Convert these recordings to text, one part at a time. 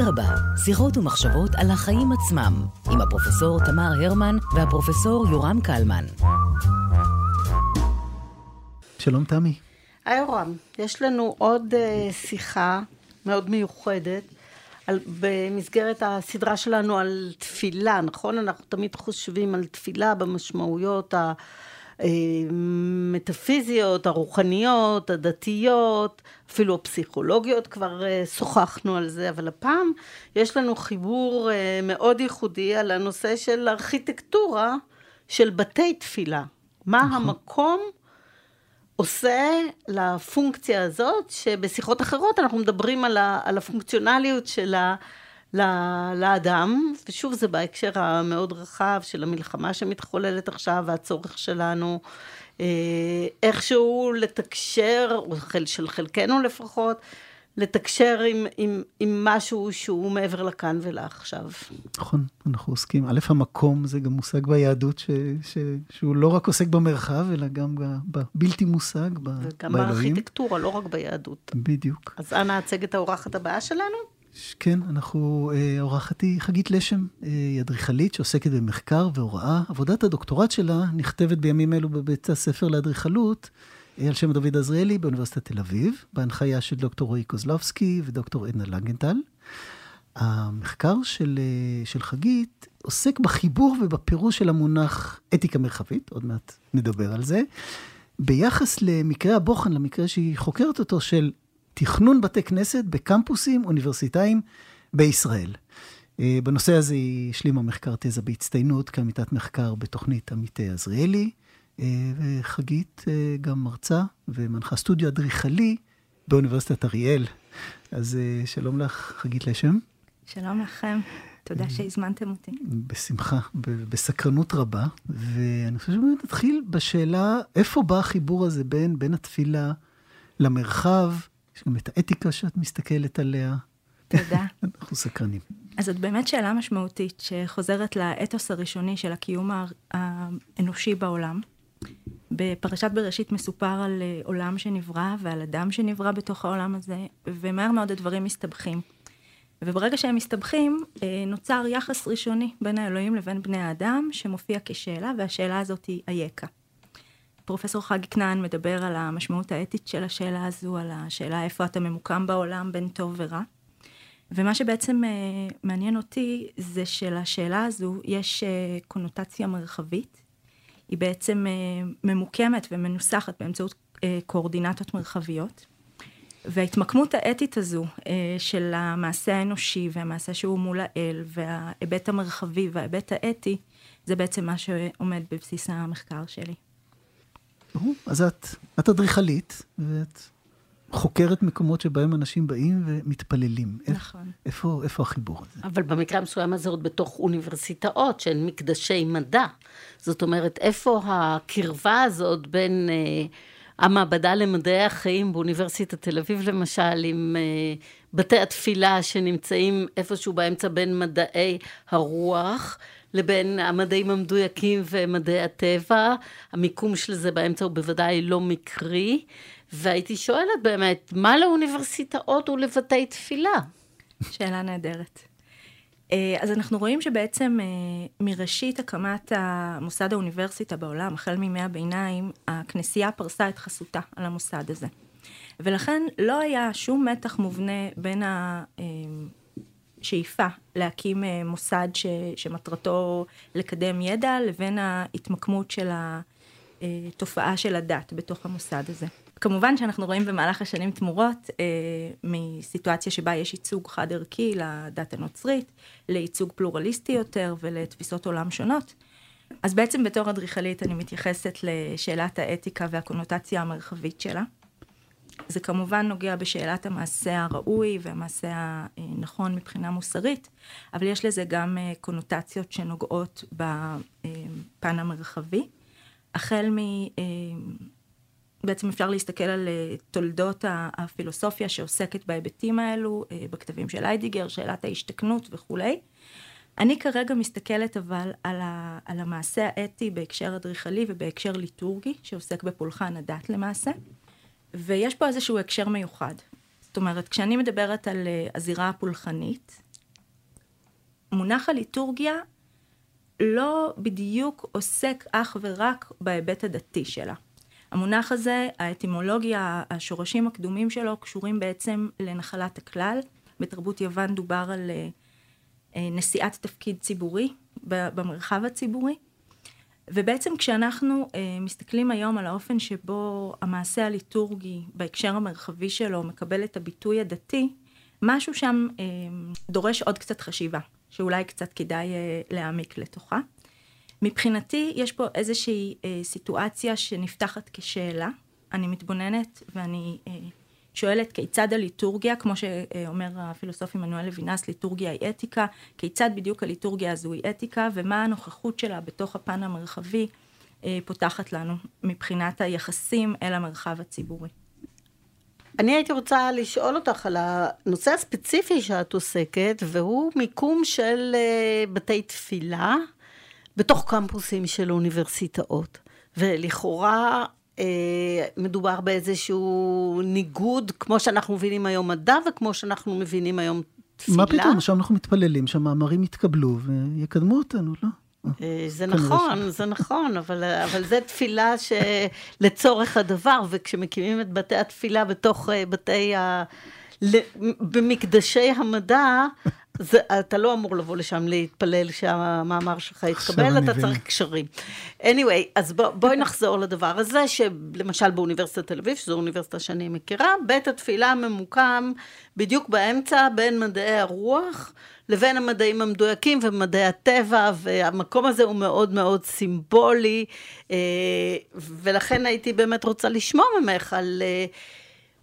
אדרבה, שיחות ומחשבות על החיים עצמם, עם הפרופסור תמר הרמן והפרופסור יורם קלמן. שלום תמי. היי יורם, יש לנו עוד uh, שיחה מאוד מיוחדת על, במסגרת הסדרה שלנו על תפילה, נכון? אנחנו תמיד חושבים על תפילה במשמעויות המטאפיזיות, הרוחניות, הדתיות, אפילו הפסיכולוגיות, כבר uh, שוחחנו על זה, אבל הפעם יש לנו חיבור uh, מאוד ייחודי על הנושא של ארכיטקטורה של בתי תפילה. מה נכון. המקום עושה לפונקציה הזאת, שבשיחות אחרות אנחנו מדברים על, ה, על הפונקציונליות שלה לאדם, ושוב זה בהקשר המאוד רחב של המלחמה שמתחוללת עכשיו והצורך שלנו אה, איכשהו לתקשר, או של חלקנו לפחות, לתקשר עם, עם, עם משהו שהוא מעבר לכאן ולעכשיו. נכון, אנחנו עוסקים, א', המקום זה גם מושג ביהדות ש, ש, שהוא לא רק עוסק במרחב, אלא גם בבלתי מושג, ב, וגם באלוהים. וגם בארכיטקטורה, לא רק ביהדות. בדיוק. אז אנא הצג את האורחת הבאה שלנו. כן, אנחנו, האורחת אה, היא חגית לשם, אה, היא אדריכלית שעוסקת במחקר והוראה. עבודת הדוקטורט שלה נכתבת בימים אלו בבית הספר לאדריכלות. על שם דוד עזריאלי באוניברסיטת תל אביב, בהנחיה של דוקטור רועי קוזלובסקי ודוקטור עדנה לנגנטל. המחקר של, אה, של חגית עוסק בחיבור ובפירוש של המונח אתיקה מרחבית, עוד מעט נדבר על זה, ביחס למקרה הבוחן, למקרה שהיא חוקרת אותו, של תכנון בתי כנסת בקמפוסים אוניברסיטאיים בישראל. אה, בנושא הזה היא השלימה מחקר תזה בהצטיינות כעמיתת מחקר בתוכנית עמיתי עזריאלי. וחגית אה, גם מרצה ומנחה סטודיו אדריכלי באוניברסיטת אריאל. אז אה, שלום לך, חגית לשם. שלום לכם, תודה אה, שהזמנתם אותי. בשמחה, בסקרנות רבה. ואני חושב שבאמת נתחיל בשאלה, איפה בא החיבור הזה בין, בין התפילה למרחב? יש גם את האתיקה שאת מסתכלת עליה. תודה. אנחנו סקרנים. אז זאת באמת שאלה משמעותית שחוזרת לאתוס הראשוני של הקיום האנושי בעולם. בפרשת בראשית מסופר על אה, עולם שנברא ועל אדם שנברא בתוך העולם הזה, ומהר מאוד הדברים מסתבכים. וברגע שהם מסתבכים, אה, נוצר יחס ראשוני בין האלוהים לבין בני האדם, שמופיע כשאלה, והשאלה הזאת היא אייכה. פרופסור חגי כנען מדבר על המשמעות האתית של השאלה הזו, על השאלה איפה אתה ממוקם בעולם בין טוב ורע. ומה שבעצם אה, מעניין אותי זה שלשאלה הזו יש קונוטציה מרחבית, היא בעצם אה, ממוקמת ומנוסחת באמצעות אה, קואורדינטות מרחביות. וההתמקמות האתית הזו אה, של המעשה האנושי והמעשה שהוא מול האל וההיבט המרחבי וההיבט האתי, זה בעצם מה שעומד בבסיס המחקר שלי. אז את, את אדריכלית, ואת חוקרת מקומות שבהם אנשים באים ומתפללים. נכון. איפה, איפה החיבור הזה? אבל במקרה המסוים הזה עוד בתוך אוניברסיטאות שהן מקדשי מדע. זאת אומרת, איפה הקרבה הזאת בין אה, המעבדה למדעי החיים באוניברסיטת תל אביב למשל, עם אה, בתי התפילה שנמצאים איפשהו באמצע בין מדעי הרוח, לבין המדעים המדויקים ומדעי הטבע. המיקום של זה באמצע הוא בוודאי לא מקרי. והייתי שואלת באמת, מה לאוניברסיטאות ולבתי תפילה? שאלה נהדרת. אה, אז אנחנו רואים שבעצם אה, מראשית הקמת המוסד האוניברסיטה בעולם, החל מימי הביניים, הכנסייה פרסה את חסותה על המוסד הזה. ולכן לא היה שום מתח מובנה בין השאיפה אה, להקים מוסד ש, שמטרתו לקדם ידע, לבין ההתמקמות של התופעה של הדת בתוך המוסד הזה. כמובן שאנחנו רואים במהלך השנים תמורות אה, מסיטואציה שבה יש ייצוג חד ערכי לדת הנוצרית, לייצוג פלורליסטי יותר ולתפיסות עולם שונות. אז בעצם בתור אדריכלית אני מתייחסת לשאלת האתיקה והקונוטציה המרחבית שלה. זה כמובן נוגע בשאלת המעשה הראוי והמעשה הנכון מבחינה מוסרית, אבל יש לזה גם אה, קונוטציות שנוגעות בפן המרחבי. החל מ... אה, בעצם אפשר להסתכל על אה, תולדות הפילוסופיה שעוסקת בהיבטים האלו, בכתבים של היידיגר, שאלת ההשתכנות וכולי. אני כרגע מסתכלת אבל על, ה, על המעשה האתי בהקשר אדריכלי ובהקשר ליטורגי, שעוסק בפולחן הדת למעשה, ויש פה איזשהו הקשר מיוחד. זאת אומרת, כשאני מדברת על אה, הזירה הפולחנית, מונח הליטורגיה לא בדיוק עוסק אך ורק בהיבט הדתי שלה. המונח הזה, האטימולוגיה, השורשים הקדומים שלו, קשורים בעצם לנחלת הכלל. בתרבות יוון דובר על אה, נשיאת תפקיד ציבורי במרחב הציבורי. ובעצם כשאנחנו אה, מסתכלים היום על האופן שבו המעשה הליטורגי בהקשר המרחבי שלו מקבל את הביטוי הדתי, משהו שם אה, דורש עוד קצת חשיבה, שאולי קצת כדאי אה, להעמיק לתוכה. מבחינתי יש פה איזושהי אה, סיטואציה שנפתחת כשאלה, אני מתבוננת ואני אה, שואלת כיצד הליטורגיה, כמו שאומר הפילוסוף עמנואל לוינס, ליטורגיה היא אתיקה, כיצד בדיוק הליטורגיה הזו היא אתיקה, ומה הנוכחות שלה בתוך הפן המרחבי אה, פותחת לנו מבחינת היחסים אל המרחב הציבורי. אני הייתי רוצה לשאול אותך על הנושא הספציפי שאת עוסקת, והוא מיקום של אה, בתי תפילה בתוך קמפוסים של אוניברסיטאות. ולכאורה מדובר באיזשהו ניגוד, כמו שאנחנו מבינים היום מדע וכמו שאנחנו מבינים היום תפילה. מה פתאום? עכשיו אנחנו מתפללים שהמאמרים יתקבלו ויקדמו אותנו, לא? אה, זה נכון, זה נכון, אבל, אבל זה תפילה שלצורך הדבר, וכשמקימים את בתי התפילה בתוך אה, בתי ה... במקדשי המדע, זה, אתה לא אמור לבוא לשם להתפלל שהמאמר שלך יתקבל, אתה צריך קשרים. anyway, אז בוא, בואי נחזור לדבר הזה, שלמשל באוניברסיטת תל אביב, שזו אוניברסיטה שאני מכירה, בית התפילה ממוקם בדיוק באמצע בין מדעי הרוח לבין המדעים המדויקים ומדעי הטבע, והמקום הזה הוא מאוד מאוד סימבולי, אה, ולכן הייתי באמת רוצה לשמוע ממך על...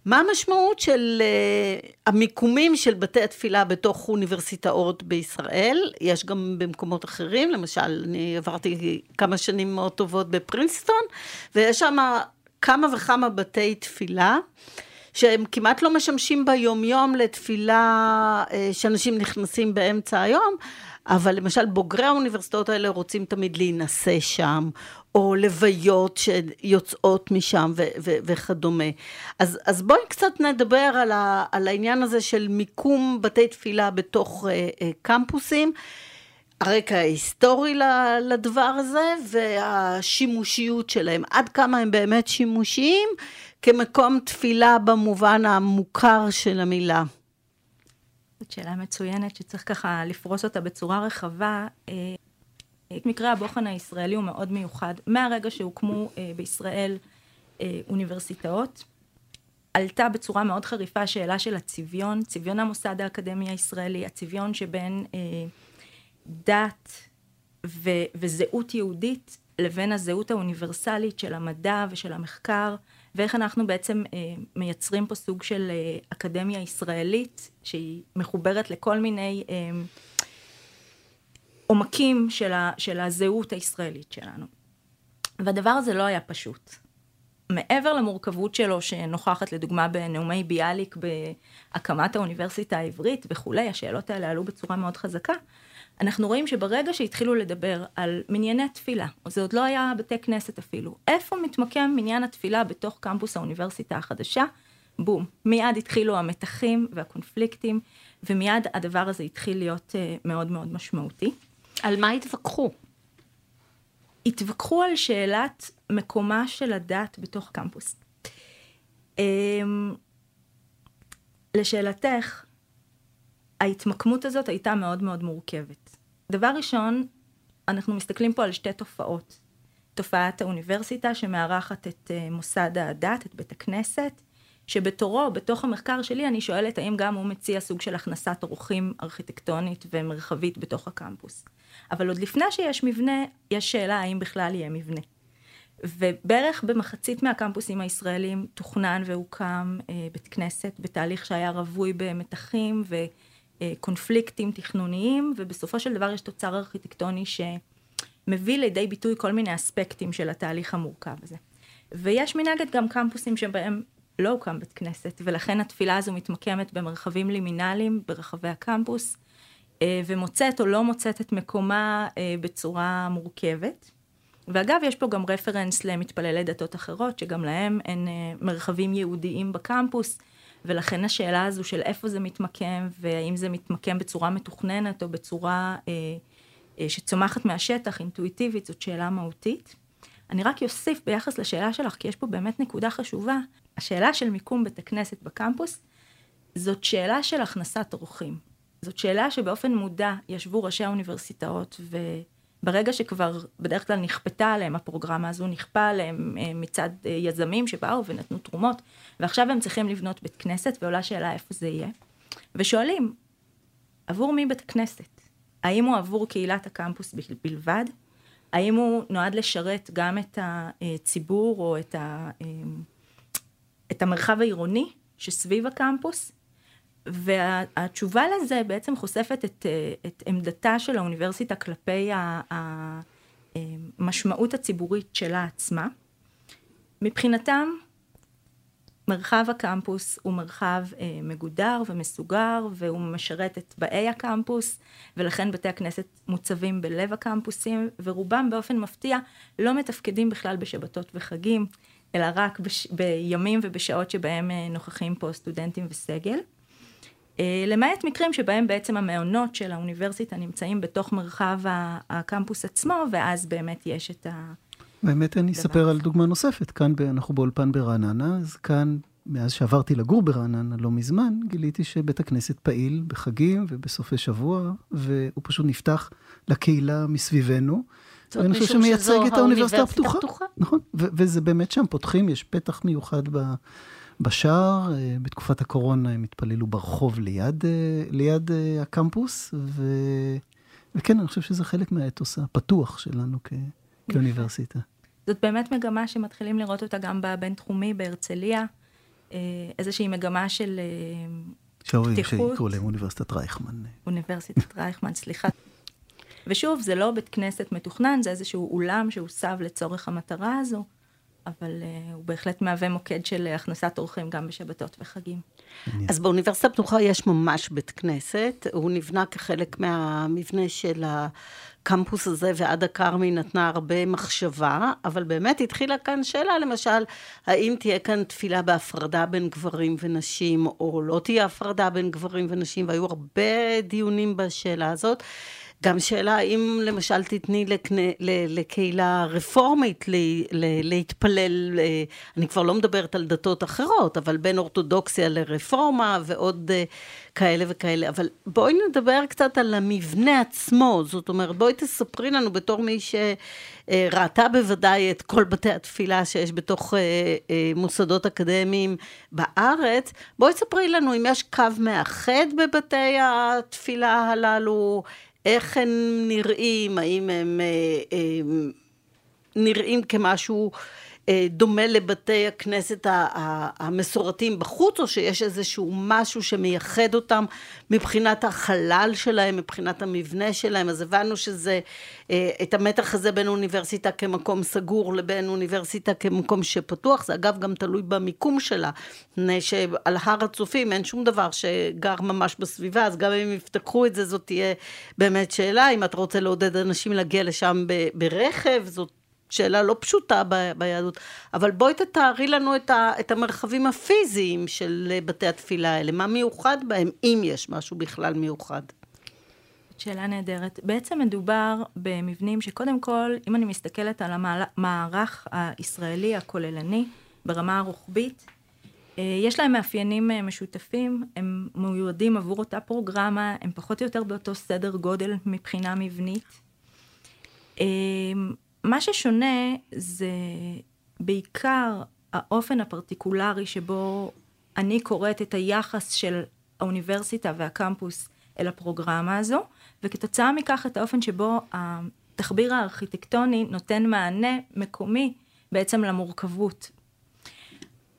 מה המשמעות של uh, המיקומים של בתי התפילה בתוך אוניברסיטאות בישראל? יש גם במקומות אחרים, למשל, אני עברתי כמה שנים מאוד טובות בפרינסטון, ויש שם כמה וכמה בתי תפילה. שהם כמעט לא משמשים ביומיום לתפילה uh, שאנשים נכנסים באמצע היום, אבל למשל בוגרי האוניברסיטאות האלה רוצים תמיד להינשא שם, או לוויות שיוצאות משם ו- ו- וכדומה. אז, אז בואי קצת נדבר על, ה- על העניין הזה של מיקום בתי תפילה בתוך uh, uh, קמפוסים. הרקע ההיסטורי לדבר הזה והשימושיות שלהם, עד כמה הם באמת שימושיים כמקום תפילה במובן המוכר של המילה. זאת שאלה מצוינת שצריך ככה לפרוס אותה בצורה רחבה. אה, מקרה הבוחן הישראלי הוא מאוד מיוחד. מהרגע שהוקמו אה, בישראל אה, אוניברסיטאות, עלתה בצורה מאוד חריפה השאלה של הצביון, צביון המוסד האקדמי הישראלי, הצביון שבין דת ו- וזהות יהודית לבין הזהות האוניברסלית של המדע ושל המחקר. ואיך אנחנו בעצם אה, מייצרים פה סוג של אה, אקדמיה ישראלית שהיא מחוברת לכל מיני אה, עומקים של, ה, של הזהות הישראלית שלנו. והדבר הזה לא היה פשוט. מעבר למורכבות שלו שנוכחת לדוגמה בנאומי ביאליק בהקמת האוניברסיטה העברית וכולי, השאלות האלה עלו בצורה מאוד חזקה. אנחנו רואים שברגע שהתחילו לדבר על מנייני תפילה, זה עוד לא היה בתי כנסת אפילו, איפה מתמקם מניין התפילה בתוך קמפוס האוניברסיטה החדשה? בום. מיד התחילו המתחים והקונפליקטים, ומיד הדבר הזה התחיל להיות uh, מאוד מאוד משמעותי. על מה התווכחו? התווכחו על שאלת מקומה של הדת בתוך קמפוס. Um, לשאלתך, ההתמקמות הזאת הייתה מאוד מאוד מורכבת. דבר ראשון, אנחנו מסתכלים פה על שתי תופעות. תופעת האוניברסיטה שמארחת את uh, מוסד הדת, את בית הכנסת, שבתורו, בתוך המחקר שלי, אני שואלת האם גם הוא מציע סוג של הכנסת אורחים ארכיטקטונית ומרחבית בתוך הקמפוס. אבל עוד לפני שיש מבנה, יש שאלה האם בכלל יהיה מבנה. ובערך במחצית מהקמפוסים הישראלים תוכנן והוקם אה, בית כנסת בתהליך שהיה רווי במתחים וקונפליקטים תכנוניים, ובסופו של דבר יש תוצר ארכיטקטוני שמביא לידי ביטוי כל מיני אספקטים של התהליך המורכב הזה. ויש מנגד גם קמפוסים שבהם לא הוקם בית כנסת, ולכן התפילה הזו מתמקמת במרחבים לימינליים ברחבי הקמפוס, אה, ומוצאת או לא מוצאת את מקומה אה, בצורה מורכבת. ואגב, יש פה גם רפרנס למתפללי דתות אחרות, שגם להם אין אה, מרחבים ייעודיים בקמפוס, ולכן השאלה הזו של איפה זה מתמקם, והאם זה מתמקם בצורה מתוכננת או בצורה אה, אה, שצומחת מהשטח, אינטואיטיבית, זאת שאלה מהותית. אני רק אוסיף ביחס לשאלה שלך, כי יש פה באמת נקודה חשובה. השאלה של מיקום בית הכנסת בקמפוס, זאת שאלה של הכנסת אורחים. זאת שאלה שבאופן מודע ישבו ראשי האוניברסיטאות, וברגע שכבר בדרך כלל נכפתה עליהם הפרוגרמה הזו, נכפה עליהם אה, מצד אה, יזמים שבאו ונתנו תרומות, ועכשיו הם צריכים לבנות בית כנסת, ועולה שאלה איפה זה יהיה. ושואלים, עבור מי בית הכנסת? האם הוא עבור קהילת הקמפוס בלבד? האם הוא נועד לשרת גם את הציבור או את, ה, אמ, את המרחב העירוני שסביב הקמפוס? והתשובה לזה בעצם חושפת את, את עמדתה של האוניברסיטה כלפי המשמעות הציבורית שלה עצמה. מבחינתם, מרחב הקמפוס הוא מרחב אה, מגודר ומסוגר והוא משרת את באי הקמפוס ולכן בתי הכנסת מוצבים בלב הקמפוסים ורובם באופן מפתיע לא מתפקדים בכלל בשבתות וחגים אלא רק בש... בימים ובשעות שבהם אה, נוכחים פה סטודנטים וסגל. אה, למעט מקרים שבהם בעצם המעונות של האוניברסיטה נמצאים בתוך מרחב הקמפוס עצמו ואז באמת יש את ה... באמת אני אספר על דוגמה נוספת. כאן אנחנו באולפן ברעננה, אז כאן, מאז שעברתי לגור ברעננה לא מזמן, גיליתי שבית הכנסת פעיל בחגים ובסופי שבוע, והוא פשוט נפתח לקהילה מסביבנו. חושב שמייצג את האוניברסיטה הפתוחה. נכון, וזה באמת שם, פותחים, יש פתח מיוחד ב... בשער, אה, בתקופת הקורונה הם התפללו ברחוב ליד, אה, ליד אה, הקמפוס, ו... וכן, אני חושב שזה חלק מהאתוס הפתוח שלנו כ... כאוניברסיטה. זאת באמת מגמה שמתחילים לראות אותה גם בבינתחומי בהרצליה, איזושהי מגמה של פתיחות. שיקראו להם אוניברסיטת רייכמן. אוניברסיטת רייכמן, סליחה. ושוב, זה לא בית כנסת מתוכנן, זה איזשהו אולם שהוסב לצורך המטרה הזו. אבל uh, הוא בהחלט מהווה מוקד של הכנסת אורחים גם בשבתות וחגים. אז באוניברסיטה הפתוחה יש ממש בית כנסת, הוא נבנה כחלק מהמבנה של הקמפוס הזה, ועדה כרמי נתנה הרבה מחשבה, אבל באמת התחילה כאן שאלה, למשל, האם תהיה כאן תפילה בהפרדה בין גברים ונשים, או לא תהיה הפרדה בין גברים ונשים, והיו הרבה דיונים בשאלה הזאת. גם שאלה האם למשל תתני לקנה, לקהילה רפורמית להתפלל, אה, אני כבר לא מדברת על דתות אחרות, אבל בין אורתודוקסיה לרפורמה ועוד אה, כאלה וכאלה. אבל בואי נדבר קצת על המבנה עצמו, זאת אומרת, בואי תספרי לנו בתור מי שראתה בוודאי את כל בתי התפילה שיש בתוך אה, מוסדות אקדמיים בארץ, בואי תספרי לנו אם יש קו מאחד בבתי התפילה הללו, איך הם נראים, האם הם אה, אה, נראים כמשהו דומה לבתי הכנסת המסורתיים בחוץ, או שיש איזשהו משהו שמייחד אותם מבחינת החלל שלהם, מבחינת המבנה שלהם, אז הבנו שזה, אה, את המתח הזה בין אוניברסיטה כמקום סגור לבין אוניברסיטה כמקום שפתוח, זה אגב גם תלוי במיקום שלה, מפני שעל הר הצופים אין שום דבר שגר ממש בסביבה, אז גם אם יפתחו את זה, זאת תהיה באמת שאלה, אם אתה רוצה לעודד אנשים להגיע לשם ברכב, זאת שאלה לא פשוטה ב, ביהדות, אבל בואי תתארי לנו את, ה, את המרחבים הפיזיים של בתי התפילה האלה, מה מיוחד בהם, אם יש משהו בכלל מיוחד. שאלה נהדרת. בעצם מדובר במבנים שקודם כל, אם אני מסתכלת על המערך הישראלי הכוללני ברמה הרוחבית, אה, יש להם מאפיינים אה, משותפים, הם מיועדים עבור אותה פרוגרמה, הם פחות או יותר באותו סדר גודל מבחינה מבנית. מה ששונה זה בעיקר האופן הפרטיקולרי שבו אני קוראת את היחס של האוניברסיטה והקמפוס אל הפרוגרמה הזו, וכתוצאה מכך את האופן שבו התחביר הארכיטקטוני נותן מענה מקומי בעצם למורכבות.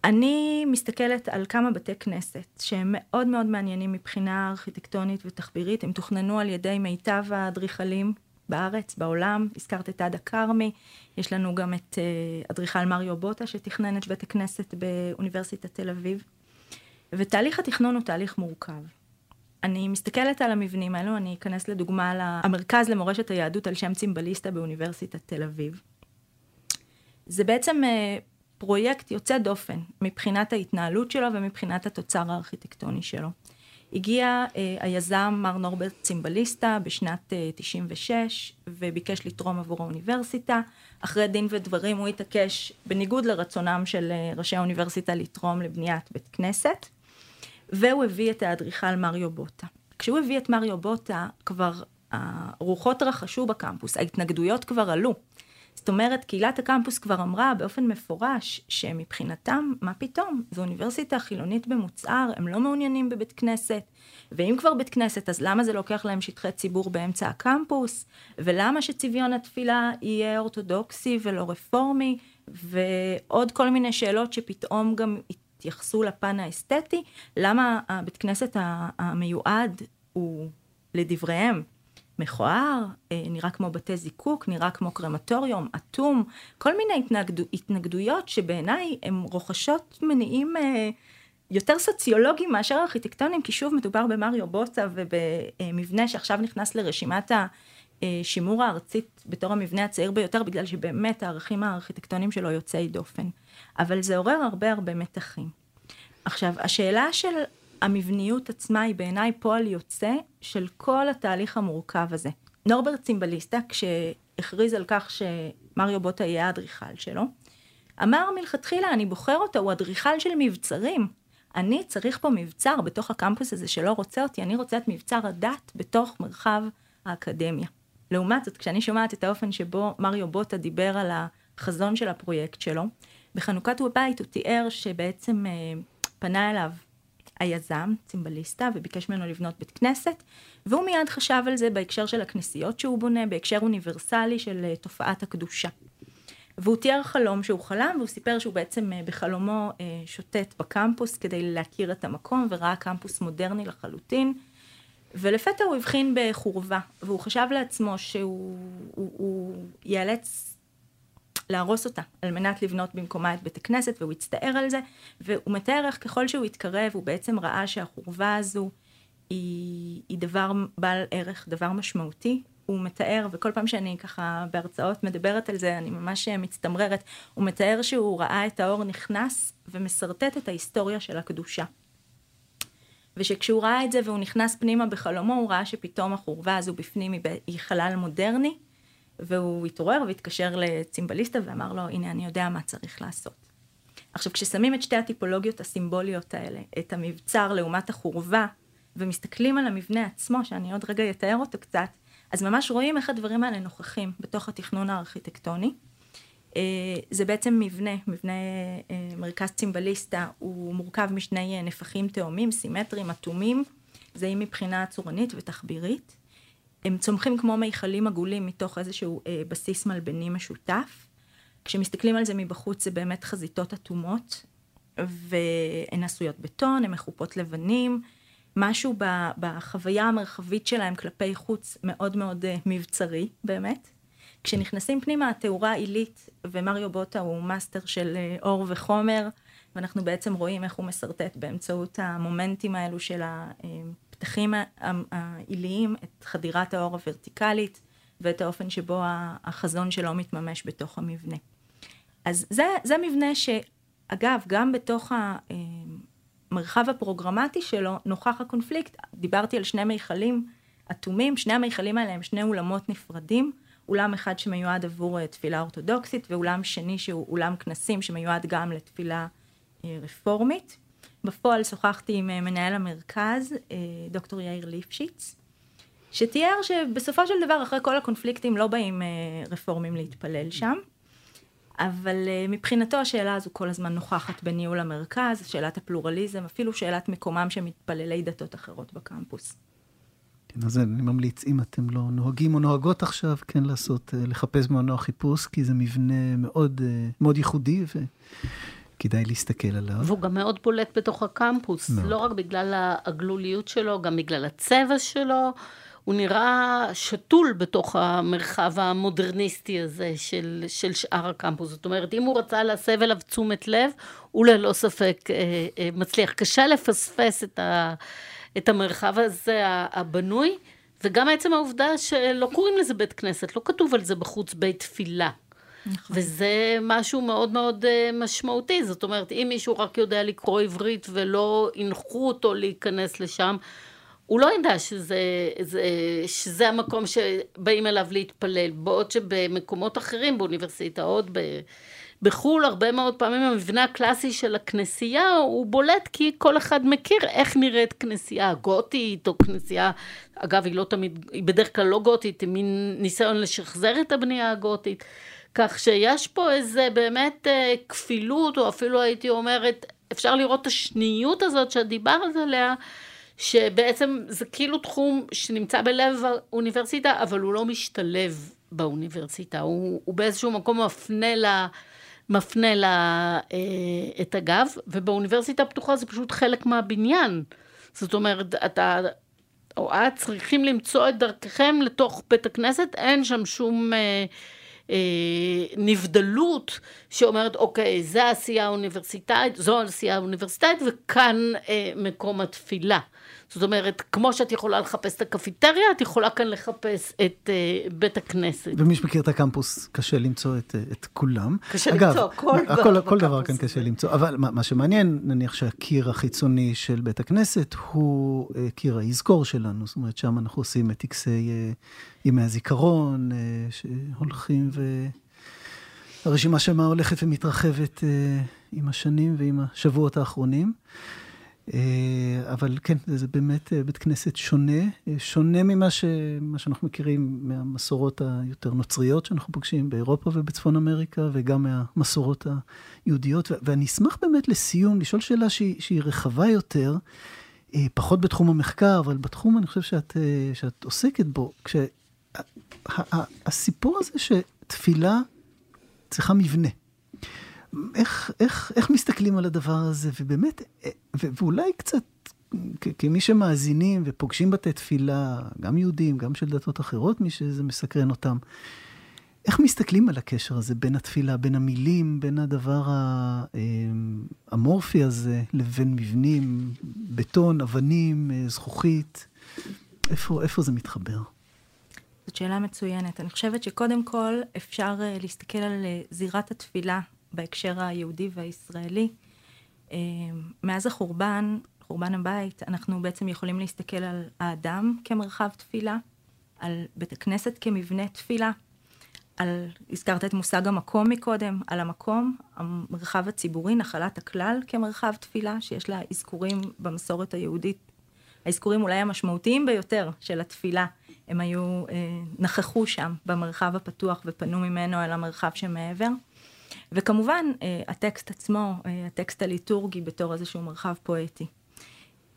אני מסתכלת על כמה בתי כנסת שהם מאוד מאוד מעניינים מבחינה ארכיטקטונית ותחבירית, הם תוכננו על ידי מיטב האדריכלים בארץ, בעולם, הזכרת את עדה כרמי, יש לנו גם את אה, אדריכל מריו בוטה שתכנן את בית הכנסת באוניברסיטת תל אביב. ותהליך התכנון הוא תהליך מורכב. אני מסתכלת על המבנים האלו, אני אכנס לדוגמה למרכז למורשת היהדות על שם צימבליסטה באוניברסיטת תל אביב. זה בעצם אה, פרויקט יוצא דופן מבחינת ההתנהלות שלו ומבחינת התוצר הארכיטקטוני שלו. הגיע אה, היזם מר נורברט צימבליסטה בשנת אה, 96 וביקש לתרום עבור האוניברסיטה. אחרי דין ודברים הוא התעקש, בניגוד לרצונם של אה, ראשי האוניברסיטה, לתרום לבניית בית כנסת, והוא הביא את האדריכל מריו בוטה. כשהוא הביא את מריו בוטה, כבר הרוחות רחשו בקמפוס, ההתנגדויות כבר עלו. זאת אומרת, קהילת הקמפוס כבר אמרה באופן מפורש שמבחינתם, מה פתאום? זו אוניברסיטה חילונית במוצהר, הם לא מעוניינים בבית כנסת, ואם כבר בית כנסת, אז למה זה לוקח להם שטחי ציבור באמצע הקמפוס? ולמה שצביון התפילה יהיה אורתודוקסי ולא רפורמי? ועוד כל מיני שאלות שפתאום גם התייחסו לפן האסתטי, למה הבית כנסת המיועד הוא, לדבריהם, מכוער, אה, נראה כמו בתי זיקוק, נראה כמו קרמטוריום, אטום, כל מיני התנגדו, התנגדויות שבעיניי הן רוכשות מניעים אה, יותר סוציולוגיים מאשר ארכיטקטונים, כי שוב מדובר במריו בוטה ובמבנה שעכשיו נכנס לרשימת השימור הארצית בתור המבנה הצעיר ביותר, בגלל שבאמת הערכים הארכיטקטוניים שלו יוצאי דופן. אבל זה עורר הרבה הרבה מתחים. עכשיו, השאלה של המבניות עצמה היא בעיניי פועל יוצא של כל התהליך המורכב הזה. נורברט צימבליסטה, כשהכריז על כך שמריו בוטה יהיה האדריכל שלו, אמר מלכתחילה, אני בוחר אותו, הוא אדריכל של מבצרים. אני צריך פה מבצר בתוך הקמפוס הזה שלא רוצה אותי, אני רוצה את מבצר הדת בתוך מרחב האקדמיה. לעומת זאת, כשאני שומעת את האופן שבו מריו בוטה דיבר על החזון של הפרויקט שלו, בחנוכת הבית הוא תיאר שבעצם אה, פנה אליו היזם, צימבליסטה, וביקש ממנו לבנות בית כנסת, והוא מיד חשב על זה בהקשר של הכנסיות שהוא בונה, בהקשר אוניברסלי של אה, תופעת הקדושה. והוא תיאר חלום שהוא חלם, והוא סיפר שהוא בעצם אה, בחלומו אה, שוטט בקמפוס כדי להכיר את המקום, וראה קמפוס מודרני לחלוטין. ולפתע הוא הבחין בחורבה, והוא חשב לעצמו שהוא הוא, הוא ייאלץ להרוס אותה על מנת לבנות במקומה את בית הכנסת והוא הצטער על זה והוא מתאר איך ככל שהוא התקרב הוא בעצם ראה שהחורבה הזו היא, היא דבר בעל ערך, דבר משמעותי. הוא מתאר, וכל פעם שאני ככה בהרצאות מדברת על זה, אני ממש מצטמררת, הוא מתאר שהוא ראה את האור נכנס ומשרטט את ההיסטוריה של הקדושה. ושכשהוא ראה את זה והוא נכנס פנימה בחלומו, הוא ראה שפתאום החורבה הזו בפנים היא חלל מודרני, והוא התעורר והתקשר לצימבליסטה ואמר לו, הנה, אני יודע מה צריך לעשות. עכשיו, כששמים את שתי הטיפולוגיות הסימבוליות האלה, את המבצר לעומת החורבה, ומסתכלים על המבנה עצמו, שאני עוד רגע אתאר אותו קצת, אז ממש רואים איך הדברים האלה נוכחים בתוך התכנון הארכיטקטוני. אה, זה בעצם מבנה, מבנה אה, מרכז צימבליסטה, הוא מורכב משני נפחים תאומים, סימטריים, אטומים, זהים מבחינה צורנית ותחבירית. הם צומחים כמו מיכלים עגולים מתוך איזשהו אה, בסיס מלבני משותף. כשמסתכלים על זה מבחוץ זה באמת חזיתות אטומות, והן עשויות בטון, הן מחופות לבנים, משהו בחוויה המרחבית שלהם כלפי חוץ מאוד מאוד אה, מבצרי באמת. כשנכנסים פנימה התאורה עילית, ומריו בוטה הוא מאסטר של אה, אור וחומר, ואנחנו בעצם רואים איך הוא משרטט באמצעות המומנטים האלו של ה... אה, הפתחים העיליים, את חדירת האור הוורטיקלית ואת האופן שבו החזון שלו מתממש בתוך המבנה. אז זה, זה מבנה שאגב, גם בתוך המרחב הפרוגרמטי שלו נוכח הקונפליקט. דיברתי על שני מיכלים אטומים, שני המיכלים האלה הם שני אולמות נפרדים. אולם אחד שמיועד עבור אה, תפילה אורתודוקסית ואולם שני שהוא אולם כנסים שמיועד גם לתפילה אה, רפורמית. בפועל שוחחתי עם אה, מנהל המרכז, אה, דוקטור יאיר ליפשיץ, שתיאר שבסופו של דבר אחרי כל הקונפליקטים לא באים אה, רפורמים להתפלל שם, אבל מבחינתו השאלה הזו כל הזמן נוכחת בניהול המרכז, שאלת הפלורליזם, אפילו שאלת מקומם של מתפללי דתות אחרות בקמפוס. כן, אז אני ממליץ, אם אתם לא נוהגים או נוהגות עכשיו, כן לעשות, לחפש מנוע חיפוש, כי זה מבנה מאוד, מאוד ייחודי, ו... כדאי להסתכל עליו. והוא גם מאוד בולט בתוך הקמפוס, מאוד. לא רק בגלל הגלוליות שלו, גם בגלל הצבע שלו. הוא נראה שתול בתוך המרחב המודרניסטי הזה של, של שאר הקמפוס. זאת אומרת, אם הוא רצה להסב אליו תשומת לב, הוא ללא ספק אה, אה, מצליח. קשה לפספס את, ה, את המרחב הזה הבנוי, וגם עצם העובדה שלא קוראים לזה בית כנסת, לא כתוב על זה בחוץ בית תפילה. נכון. וזה משהו מאוד מאוד uh, משמעותי. זאת אומרת, אם מישהו רק יודע לקרוא עברית ולא הנחו אותו להיכנס לשם, הוא לא ידע שזה, זה, שזה המקום שבאים אליו להתפלל, בעוד שבמקומות אחרים, באוניברסיטאות, ב... בחו"ל הרבה מאוד פעמים המבנה הקלאסי של הכנסייה הוא בולט כי כל אחד מכיר איך נראית כנסייה גותית או כנסייה, אגב היא לא תמיד, היא בדרך כלל לא גותית, היא מין ניסיון לשחזר את הבנייה הגותית. כך שיש פה איזה באמת אה, כפילות או אפילו הייתי אומרת אפשר לראות את השניות הזאת שאת דיברת עליה שבעצם זה כאילו תחום שנמצא בלב האוניברסיטה אבל הוא לא משתלב באוניברסיטה הוא, הוא באיזשהו מקום מפנה. לה... מפנה לה אה, את הגב, ובאוניברסיטה הפתוחה זה פשוט חלק מהבניין. זאת אומרת, אתה או את צריכים למצוא את דרככם לתוך בית הכנסת, אין שם שום אה, נבדלות שאומרת, אוקיי, זו העשייה האוניברסיטאית, זו העשייה האוניברסיטאית, וכאן אה, מקום התפילה. זאת אומרת, כמו שאת יכולה לחפש את הקפיטריה, את יכולה כאן לחפש את uh, בית הכנסת. ומי שמכיר את הקמפוס, קשה למצוא את, את כולם. קשה אגב, למצוא, כל, דבר כל, כל דבר כאן קשה למצוא. אבל מה, מה שמעניין, נניח שהקיר החיצוני של בית הכנסת הוא uh, קיר היזכור שלנו. זאת אומרת, שם אנחנו עושים את טקסי uh, ימי הזיכרון, uh, שהולכים ו... הרשימה שמה הולכת ומתרחבת uh, עם השנים ועם השבועות האחרונים. אה, אבל כן, זה באמת אה, בית כנסת שונה, אה, שונה ממה ש, שאנחנו מכירים מהמסורות היותר נוצריות שאנחנו פוגשים באירופה ובצפון אמריקה, וגם מהמסורות היהודיות. ואני אשמח באמת לסיום לשאול שאלה שהיא, שהיא רחבה יותר, פחות בתחום המחקר, אבל בתחום אני חושב שאת, שאת עוסקת בו. כשהסיפור הזה שתפילה צריכה מבנה. איך, איך, איך מסתכלים על הדבר הזה, ובאמת, אה, ו, ואולי קצת, כמי שמאזינים ופוגשים בתי תפילה, גם יהודים, גם של דתות אחרות, מי שזה מסקרן אותם, איך מסתכלים על הקשר הזה בין התפילה, בין המילים, בין הדבר האמורפי אה, הזה, לבין מבנים, בטון, אבנים, אה, זכוכית? איפה, איפה זה מתחבר? זאת שאלה מצוינת. אני חושבת שקודם כל אפשר להסתכל על זירת התפילה בהקשר היהודי והישראלי. אה, מאז החורבן, חורבן הבית, אנחנו בעצם יכולים להסתכל על האדם כמרחב תפילה, על בית הכנסת כמבנה תפילה, על, הזכרת את מושג המקום מקודם, על המקום, המרחב הציבורי, נחלת הכלל כמרחב תפילה, שיש לה אזכורים במסורת היהודית, האזכורים אולי המשמעותיים ביותר של התפילה, הם היו, אה, נכחו שם במרחב הפתוח ופנו ממנו אל המרחב שמעבר. וכמובן, אה, הטקסט עצמו, אה, הטקסט הליטורגי בתור איזשהו מרחב פואטי.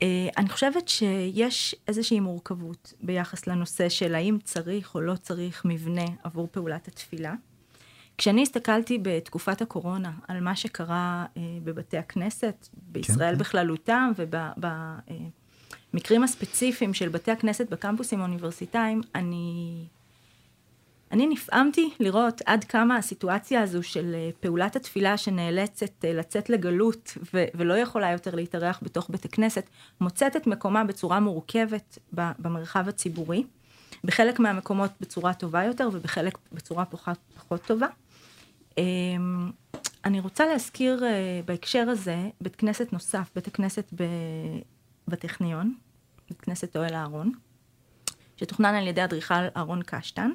אה, אני חושבת שיש איזושהי מורכבות ביחס לנושא של האם צריך או לא צריך מבנה עבור פעולת התפילה. כשאני הסתכלתי בתקופת הקורונה על מה שקרה בבתי הכנסת, בישראל כן. בכללותם ובמקרים הספציפיים של בתי הכנסת בקמפוסים האוניברסיטאיים, אני אני נפעמתי לראות עד כמה הסיטואציה הזו של אה, פעולת התפילה שנאלצת אה, לצאת לגלות ו- ולא יכולה יותר להתארח בתוך בית הכנסת, מוצאת את מקומה בצורה מורכבת במרחב הציבורי, בחלק מהמקומות בצורה טובה יותר ובחלק בצורה פחות, פחות טובה. אמ, אני רוצה להזכיר אה, בהקשר הזה בית כנסת נוסף, בית הכנסת בטכניון, בית כנסת אוהל אהרון, שתוכנן על ידי אדריכל אהרון קשטן.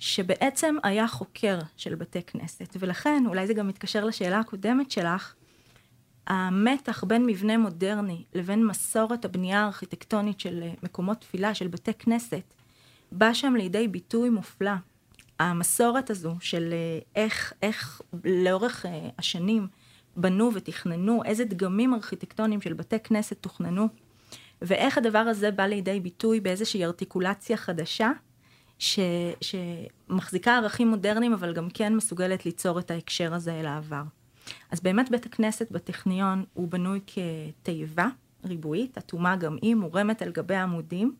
שבעצם היה חוקר של בתי כנסת, ולכן, אולי זה גם מתקשר לשאלה הקודמת שלך, המתח בין מבנה מודרני לבין מסורת הבנייה הארכיטקטונית של אה, מקומות תפילה, של בתי כנסת, בא שם לידי ביטוי מופלא. המסורת הזו של אה, איך, איך לאורך אה, השנים בנו ותכננו, איזה דגמים ארכיטקטוניים של בתי כנסת תוכננו, ואיך הדבר הזה בא לידי ביטוי באיזושהי ארטיקולציה חדשה, ש, שמחזיקה ערכים מודרניים, אבל גם כן מסוגלת ליצור את ההקשר הזה אל העבר. אז באמת בית הכנסת בטכניון הוא בנוי כתיבה ריבועית, אטומה גם היא, מורמת על גבי עמודים,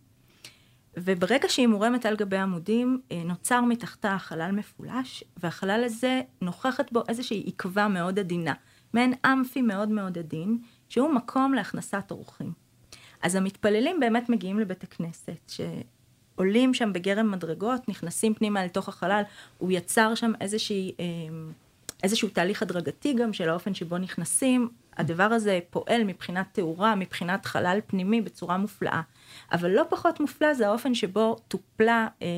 וברגע שהיא מורמת על גבי עמודים, אה, נוצר מתחתה חלל מפולש, והחלל הזה נוכחת בו איזושהי עקבה מאוד עדינה, מעין אמפי מאוד מאוד עדין, שהוא מקום להכנסת אורחים. אז המתפללים באמת מגיעים לבית הכנסת, ש... עולים שם בגרם מדרגות, נכנסים פנימה לתוך החלל, הוא יצר שם איזושהי, אה, איזשהו תהליך הדרגתי גם של האופן שבו נכנסים, הדבר הזה פועל מבחינת תאורה, מבחינת חלל פנימי בצורה מופלאה. אבל לא פחות מופלא זה האופן שבו טופלה אה,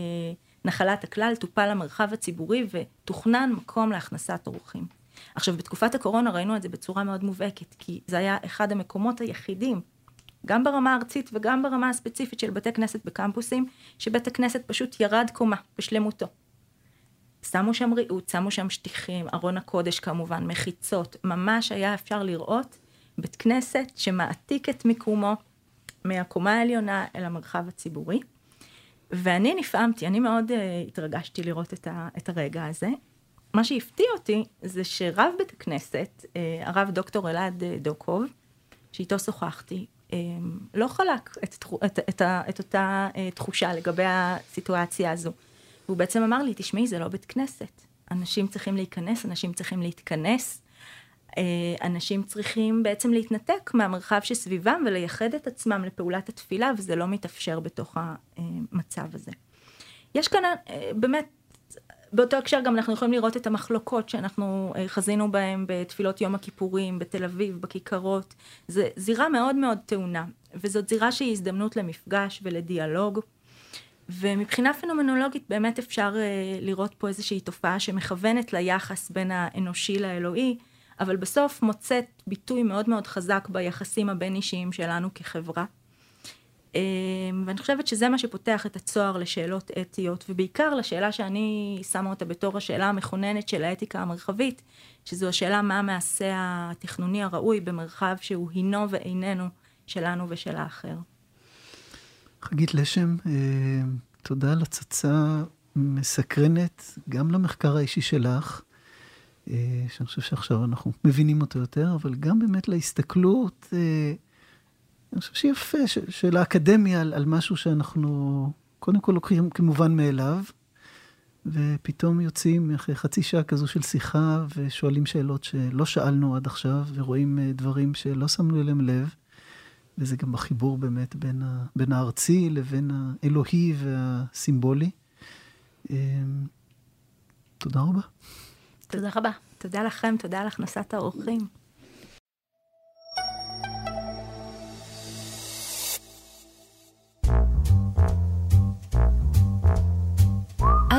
נחלת הכלל, טופל המרחב הציבורי ותוכנן מקום להכנסת אורחים. עכשיו, בתקופת הקורונה ראינו את זה בצורה מאוד מובהקת, כי זה היה אחד המקומות היחידים, גם ברמה הארצית וגם ברמה הספציפית של בתי כנסת בקמפוסים, שבית הכנסת פשוט ירד קומה בשלמותו. שמו שם ריהוט, שמו שם שטיחים, ארון הקודש כמובן, מחיצות, ממש היה אפשר לראות בית כנסת שמעתיק את מיקומו מהקומה העליונה אל המרחב הציבורי. ואני נפעמתי, אני מאוד uh, התרגשתי לראות את, ה, את הרגע הזה. מה שהפתיע אותי זה שרב בית הכנסת, uh, הרב דוקטור אלעד uh, דוקוב, שאיתו שוחחתי, לא חלק את, את, את, את אותה uh, תחושה לגבי הסיטואציה הזו. והוא בעצם אמר לי, תשמעי, זה לא בית כנסת. אנשים צריכים להיכנס, אנשים צריכים להתכנס, אה, אנשים צריכים בעצם להתנתק מהמרחב שסביבם ולייחד את עצמם לפעולת התפילה, וזה לא מתאפשר בתוך המצב הזה. יש כאן אה, באמת, באותו הקשר גם אנחנו יכולים לראות את המחלוקות שאנחנו אה, חזינו בהן בתפילות יום הכיפורים, בתל אביב, בכיכרות. זו זירה מאוד מאוד טעונה, וזאת זירה שהיא הזדמנות למפגש ולדיאלוג. ומבחינה פנומנולוגית באמת אפשר uh, לראות פה איזושהי תופעה שמכוונת ליחס בין האנושי לאלוהי, אבל בסוף מוצאת ביטוי מאוד מאוד חזק ביחסים הבין אישיים שלנו כחברה. Um, ואני חושבת שזה מה שפותח את הצוהר לשאלות אתיות, ובעיקר לשאלה שאני שמה אותה בתור השאלה המכוננת של האתיקה המרחבית, שזו השאלה מה המעשה התכנוני הראוי במרחב שהוא הינו ואיננו שלנו ושל האחר. חגית לשם, אה, תודה על הצצה מסקרנת, גם למחקר האישי שלך, אה, שאני חושב שעכשיו אנחנו מבינים אותו יותר, אבל גם באמת להסתכלות, אה, אני חושב שיפה, של האקדמיה על, על משהו שאנחנו קודם כל לוקחים כמובן מאליו, ופתאום יוצאים אחרי חצי שעה כזו של שיחה ושואלים שאלות שלא שאלנו עד עכשיו, ורואים דברים שלא שמנו אליהם לב. וזה גם החיבור באמת בין, ה, בין הארצי לבין האלוהי והסימבולי. אמ, תודה רבה. תודה רבה. תודה לכם, תודה על הכנסת האורחים.